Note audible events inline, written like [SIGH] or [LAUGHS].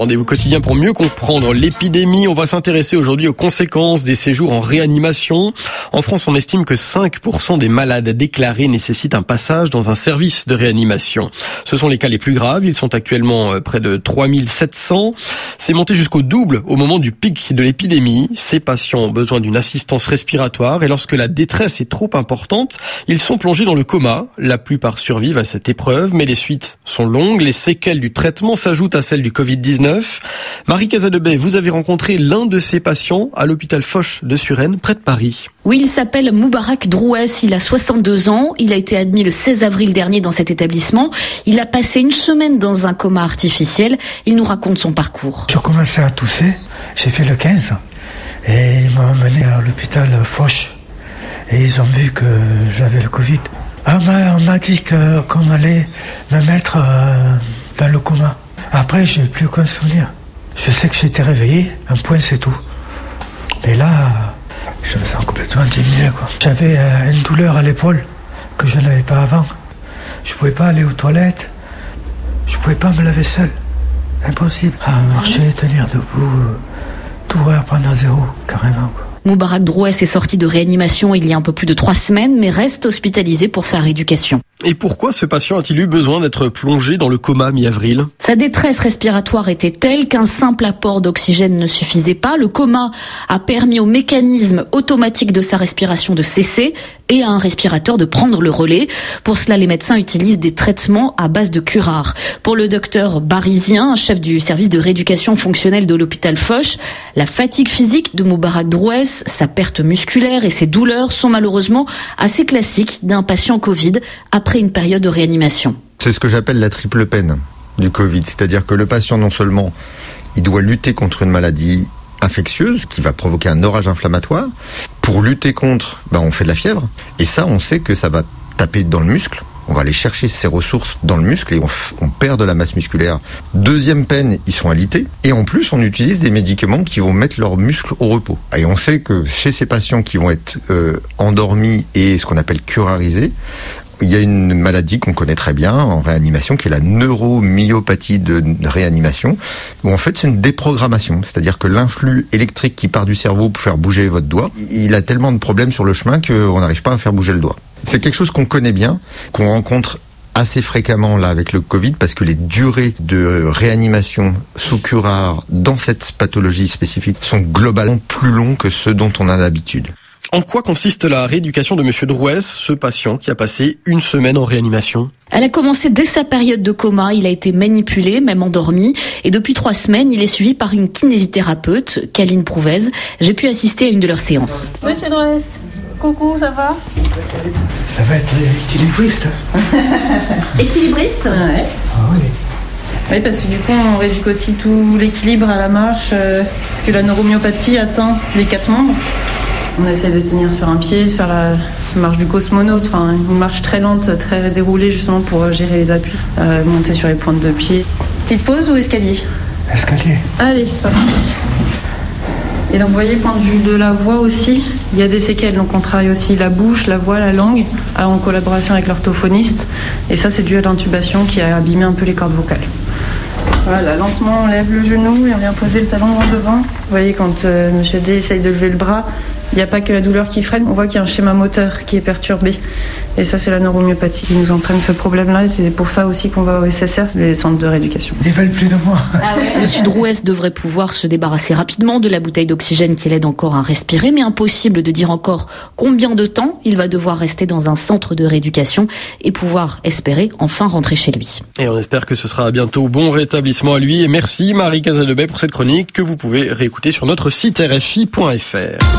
rendez-vous quotidien pour mieux comprendre l'épidémie. On va s'intéresser aujourd'hui aux conséquences des séjours en réanimation. En France, on estime que 5% des malades déclarés nécessitent un passage dans un service de réanimation. Ce sont les cas les plus graves. Ils sont actuellement euh, près de 3700. C'est monté jusqu'au double au moment du pic de l'épidémie. Ces patients ont besoin d'une assistance respiratoire et lorsque la détresse est trop importante, ils sont plongés dans le coma. La plupart survivent à cette épreuve, mais les suites sont longues. Les séquelles du traitement s'ajoutent à celles du Covid-19. Marie Casadebey, vous avez rencontré l'un de ces patients à l'hôpital Foch de Suresnes, près de Paris. Oui, il s'appelle Moubarak Drouès, il a 62 ans, il a été admis le 16 avril dernier dans cet établissement. Il a passé une semaine dans un coma artificiel. Il nous raconte son parcours. J'ai commencé à tousser, j'ai fait le 15 et ils m'ont emmené à l'hôpital Foch et ils ont vu que j'avais le Covid. Ah, on m'a dit qu'on allait me mettre euh, dans le coma. Après, j'ai plus qu'un souvenir. Je sais que j'étais réveillé, un point c'est tout. Mais là, je me sens complètement diminué. J'avais euh, une douleur à l'épaule que je n'avais pas avant. Je pouvais pas aller aux toilettes. Je pouvais pas me laver seul. Impossible. À marcher, tenir debout, tout reprendre à zéro, carrément. Moubarak Drouès est sorti de réanimation il y a un peu plus de trois semaines, mais reste hospitalisé pour sa rééducation. Et pourquoi ce patient a-t-il eu besoin d'être plongé dans le coma mi-avril? Sa détresse respiratoire était telle qu'un simple apport d'oxygène ne suffisait pas. Le coma a permis au mécanisme automatique de sa respiration de cesser et à un respirateur de prendre le relais. Pour cela, les médecins utilisent des traitements à base de curare. Pour le docteur Barizien, chef du service de rééducation fonctionnelle de l'hôpital Foch, la fatigue physique de Moubarak Drouès, sa perte musculaire et ses douleurs sont malheureusement assez classiques d'un patient Covid après une période de réanimation. C'est ce que j'appelle la triple peine du Covid, c'est-à-dire que le patient non seulement il doit lutter contre une maladie infectieuse qui va provoquer un orage inflammatoire. Pour lutter contre, ben on fait de la fièvre. Et ça, on sait que ça va taper dans le muscle. On va aller chercher ces ressources dans le muscle et on, perd de la masse musculaire. Deuxième peine, ils sont alités. Et en plus, on utilise des médicaments qui vont mettre leurs muscles au repos. Et on sait que chez ces patients qui vont être euh, endormis et ce qu'on appelle curarisés, il y a une maladie qu'on connaît très bien en réanimation, qui est la neuromyopathie de réanimation, où en fait c'est une déprogrammation, c'est-à-dire que l'influx électrique qui part du cerveau pour faire bouger votre doigt, il a tellement de problèmes sur le chemin qu'on n'arrive pas à faire bouger le doigt. C'est quelque chose qu'on connaît bien, qu'on rencontre assez fréquemment là avec le Covid parce que les durées de réanimation sous curare dans cette pathologie spécifique sont globalement plus longues que ceux dont on a l'habitude. En quoi consiste la rééducation de Monsieur Drouès, ce patient qui a passé une semaine en réanimation? Elle a commencé dès sa période de coma. Il a été manipulé, même endormi. Et depuis trois semaines, il est suivi par une kinésithérapeute, Kaline Prouvez. J'ai pu assister à une de leurs séances. Monsieur Drouès, coucou, ça va? Ça va être équilibriste. [LAUGHS] équilibriste Ouais. Ah oui. Oui, parce que du coup, on réduit aussi tout l'équilibre à la marche, euh, parce que la neuromyopathie atteint les quatre membres. On essaie de tenir sur un pied, de faire la marche du cosmonaute, une marche très lente, très déroulée justement pour gérer les appuis, euh, monter sur les pointes de pied. Petite pause ou escalier Escalier. Allez, c'est parti. Et donc vous voyez, point de vue de la voix aussi, il y a des séquelles. Donc on travaille aussi la bouche, la voix, la langue, en collaboration avec l'orthophoniste. Et ça, c'est dû à l'intubation qui a abîmé un peu les cordes vocales. Voilà, lentement, on lève le genou et on vient poser le talon en devant. Vous voyez, quand euh, Monsieur D essaye de lever le bras, il n'y a pas que la douleur qui freine, on voit qu'il y a un schéma moteur qui est perturbé. Et ça, c'est la neuromyopathie qui nous entraîne ce problème-là. Et c'est pour ça aussi qu'on va au SSR, les centres de rééducation. Ils veulent plus de moi. Ah Monsieur Drouès devrait pouvoir se débarrasser rapidement de la bouteille d'oxygène qui l'aide encore à respirer, mais impossible de dire encore combien de temps il va devoir rester dans un centre de rééducation et pouvoir espérer enfin rentrer chez lui. Et on espère que ce sera bientôt bon rétablissement à lui. Et merci Marie Casadebay pour cette chronique que vous pouvez réécouter sur notre site rfi.fr.